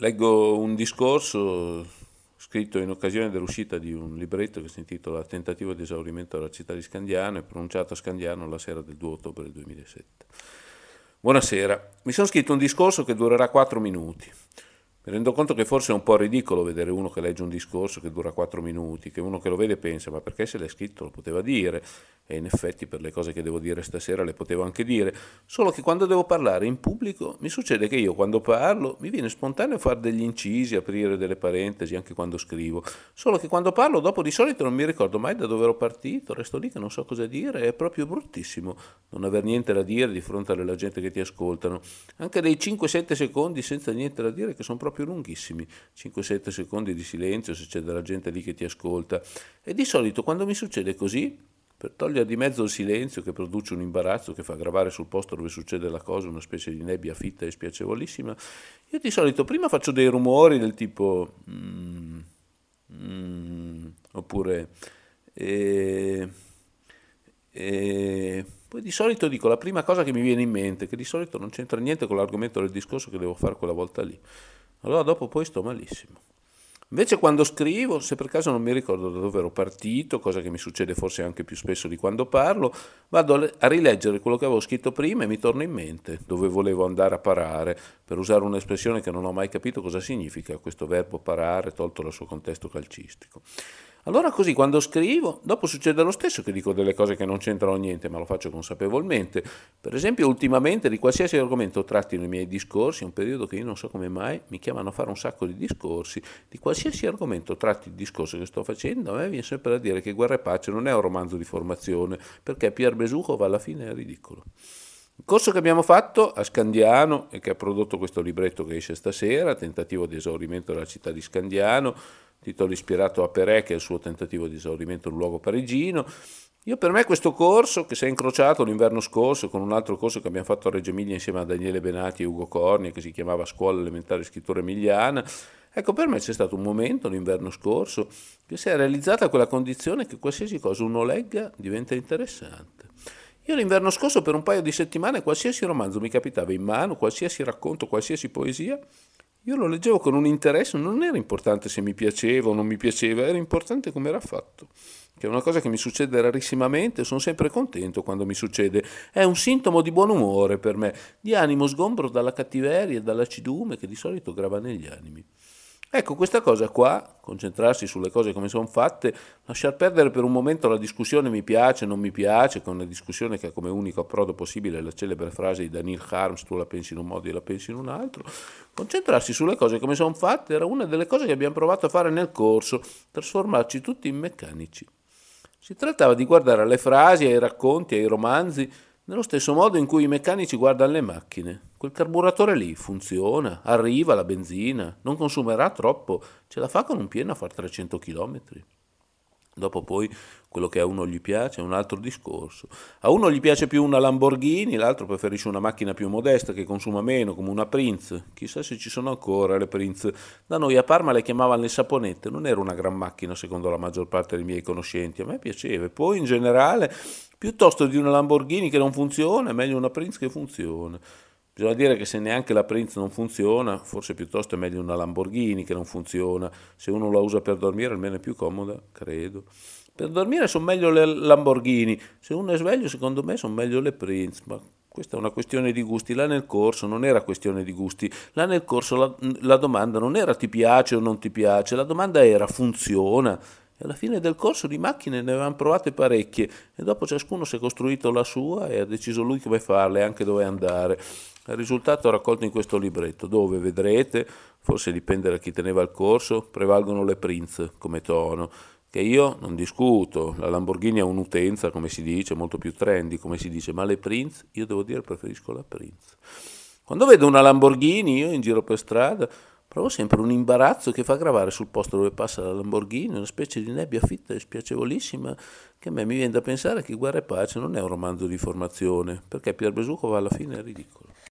Leggo un discorso scritto in occasione dell'uscita di un libretto che si intitola Tentativo di esaurimento della città di Scandiano e pronunciato a Scandiano la sera del 2 ottobre 2007. Buonasera, mi sono scritto un discorso che durerà 4 minuti. Mi rendo conto che forse è un po' ridicolo vedere uno che legge un discorso che dura 4 minuti, che uno che lo vede pensa ma perché se l'è scritto lo poteva dire e in effetti per le cose che devo dire stasera le potevo anche dire, solo che quando devo parlare in pubblico mi succede che io quando parlo mi viene spontaneo fare degli incisi, aprire delle parentesi anche quando scrivo, solo che quando parlo dopo di solito non mi ricordo mai da dove ero partito, resto lì che non so cosa dire, è proprio bruttissimo non aver niente da dire di fronte alla gente che ti ascoltano, anche dei 5-7 secondi senza niente da dire che sono proprio lunghissimi, 5-7 secondi di silenzio se c'è della gente lì che ti ascolta. E di solito quando mi succede così per togliere di mezzo il silenzio che produce un imbarazzo che fa gravare sul posto dove succede la cosa una specie di nebbia fitta e spiacevolissima, io di solito prima faccio dei rumori del tipo mm, mm, oppure e, e, poi di solito dico la prima cosa che mi viene in mente, che di solito non c'entra niente con l'argomento del discorso che devo fare quella volta lì. Allora dopo poi sto malissimo. Invece quando scrivo, se per caso non mi ricordo da dove ero partito, cosa che mi succede forse anche più spesso di quando parlo, vado a rileggere quello che avevo scritto prima e mi torna in mente dove volevo andare a parare, per usare un'espressione che non ho mai capito cosa significa questo verbo parare tolto dal suo contesto calcistico. Allora così quando scrivo, dopo succede lo stesso che dico delle cose che non c'entrano niente, ma lo faccio consapevolmente. Per esempio, ultimamente di qualsiasi argomento tratti nei miei discorsi, è un periodo che io non so come mai mi chiamano a fare un sacco di discorsi, di qualsiasi argomento tratti il discorso che sto facendo, a me viene sempre da dire che Guerra e Pace non è un romanzo di formazione, perché Pier Besuchov alla fine è ridicolo. Il corso che abbiamo fatto a Scandiano e che ha prodotto questo libretto che esce stasera, tentativo di esaurimento della città di Scandiano, titolo ispirato a Perret, che è il suo tentativo di esaurimento in un luogo parigino. Io per me questo corso, che si è incrociato l'inverno scorso con un altro corso che abbiamo fatto a Reggio Emilia insieme a Daniele Benati e Ugo Corni, che si chiamava Scuola Elementare Scrittura Emiliana, ecco per me c'è stato un momento l'inverno scorso che si è realizzata quella condizione che qualsiasi cosa uno legga diventa interessante. Io l'inverno scorso per un paio di settimane qualsiasi romanzo mi capitava in mano, qualsiasi racconto, qualsiasi poesia, io lo leggevo con un interesse, non era importante se mi piaceva o non mi piaceva, era importante come era fatto. Che è una cosa che mi succede rarissimamente, sono sempre contento quando mi succede. È un sintomo di buon umore per me, di animo sgombro dalla cattiveria e dall'acidume che di solito grava negli animi. Ecco, questa cosa qua, concentrarsi sulle cose come sono fatte, lasciar perdere per un momento la discussione mi piace, non mi piace, con una discussione che ha come unico approdo possibile la celebre frase di Daniel Harms, tu la pensi in un modo e la pensi in un altro, concentrarsi sulle cose come sono fatte era una delle cose che abbiamo provato a fare nel corso, trasformarci tutti in meccanici. Si trattava di guardare alle frasi, ai racconti, ai romanzi, nello stesso modo in cui i meccanici guardano le macchine. Quel carburatore lì funziona, arriva la benzina, non consumerà troppo, ce la fa con un pieno a fare 300 km. Dopo poi quello che a uno gli piace è un altro discorso. A uno gli piace più una Lamborghini, l'altro preferisce una macchina più modesta che consuma meno, come una Prince. Chissà se ci sono ancora le Prince. Da noi a Parma le chiamavano le saponette, non era una gran macchina secondo la maggior parte dei miei conoscenti, a me piaceva. Poi in generale Piuttosto di una Lamborghini che non funziona, è meglio una Prince che funziona. Bisogna dire che se neanche la Prince non funziona, forse piuttosto è meglio una Lamborghini che non funziona. Se uno la usa per dormire almeno è più comoda, credo. Per dormire sono meglio le Lamborghini, se uno è sveglio secondo me sono meglio le Prince, ma questa è una questione di gusti. Là nel corso non era questione di gusti, là nel corso la, la domanda non era ti piace o non ti piace, la domanda era funziona. E alla fine del corso di macchine ne avevamo provate parecchie e dopo ciascuno si è costruito la sua e ha deciso lui come farle e anche dove andare. Il risultato è raccolto in questo libretto, dove vedrete, forse dipende da chi teneva il corso, prevalgono le Prince come tono, che io non discuto, la Lamborghini ha un'utenza, come si dice, molto più trendy, come si dice, ma le Prince, io devo dire preferisco la Prince. Quando vedo una Lamborghini, io in giro per strada, Provo sempre un imbarazzo che fa gravare sul posto dove passa la Lamborghini, una specie di nebbia fitta e spiacevolissima che a me mi viene da pensare che Guerra e Pace non è un romanzo di formazione, perché Pier Besuco va alla fine è ridicolo.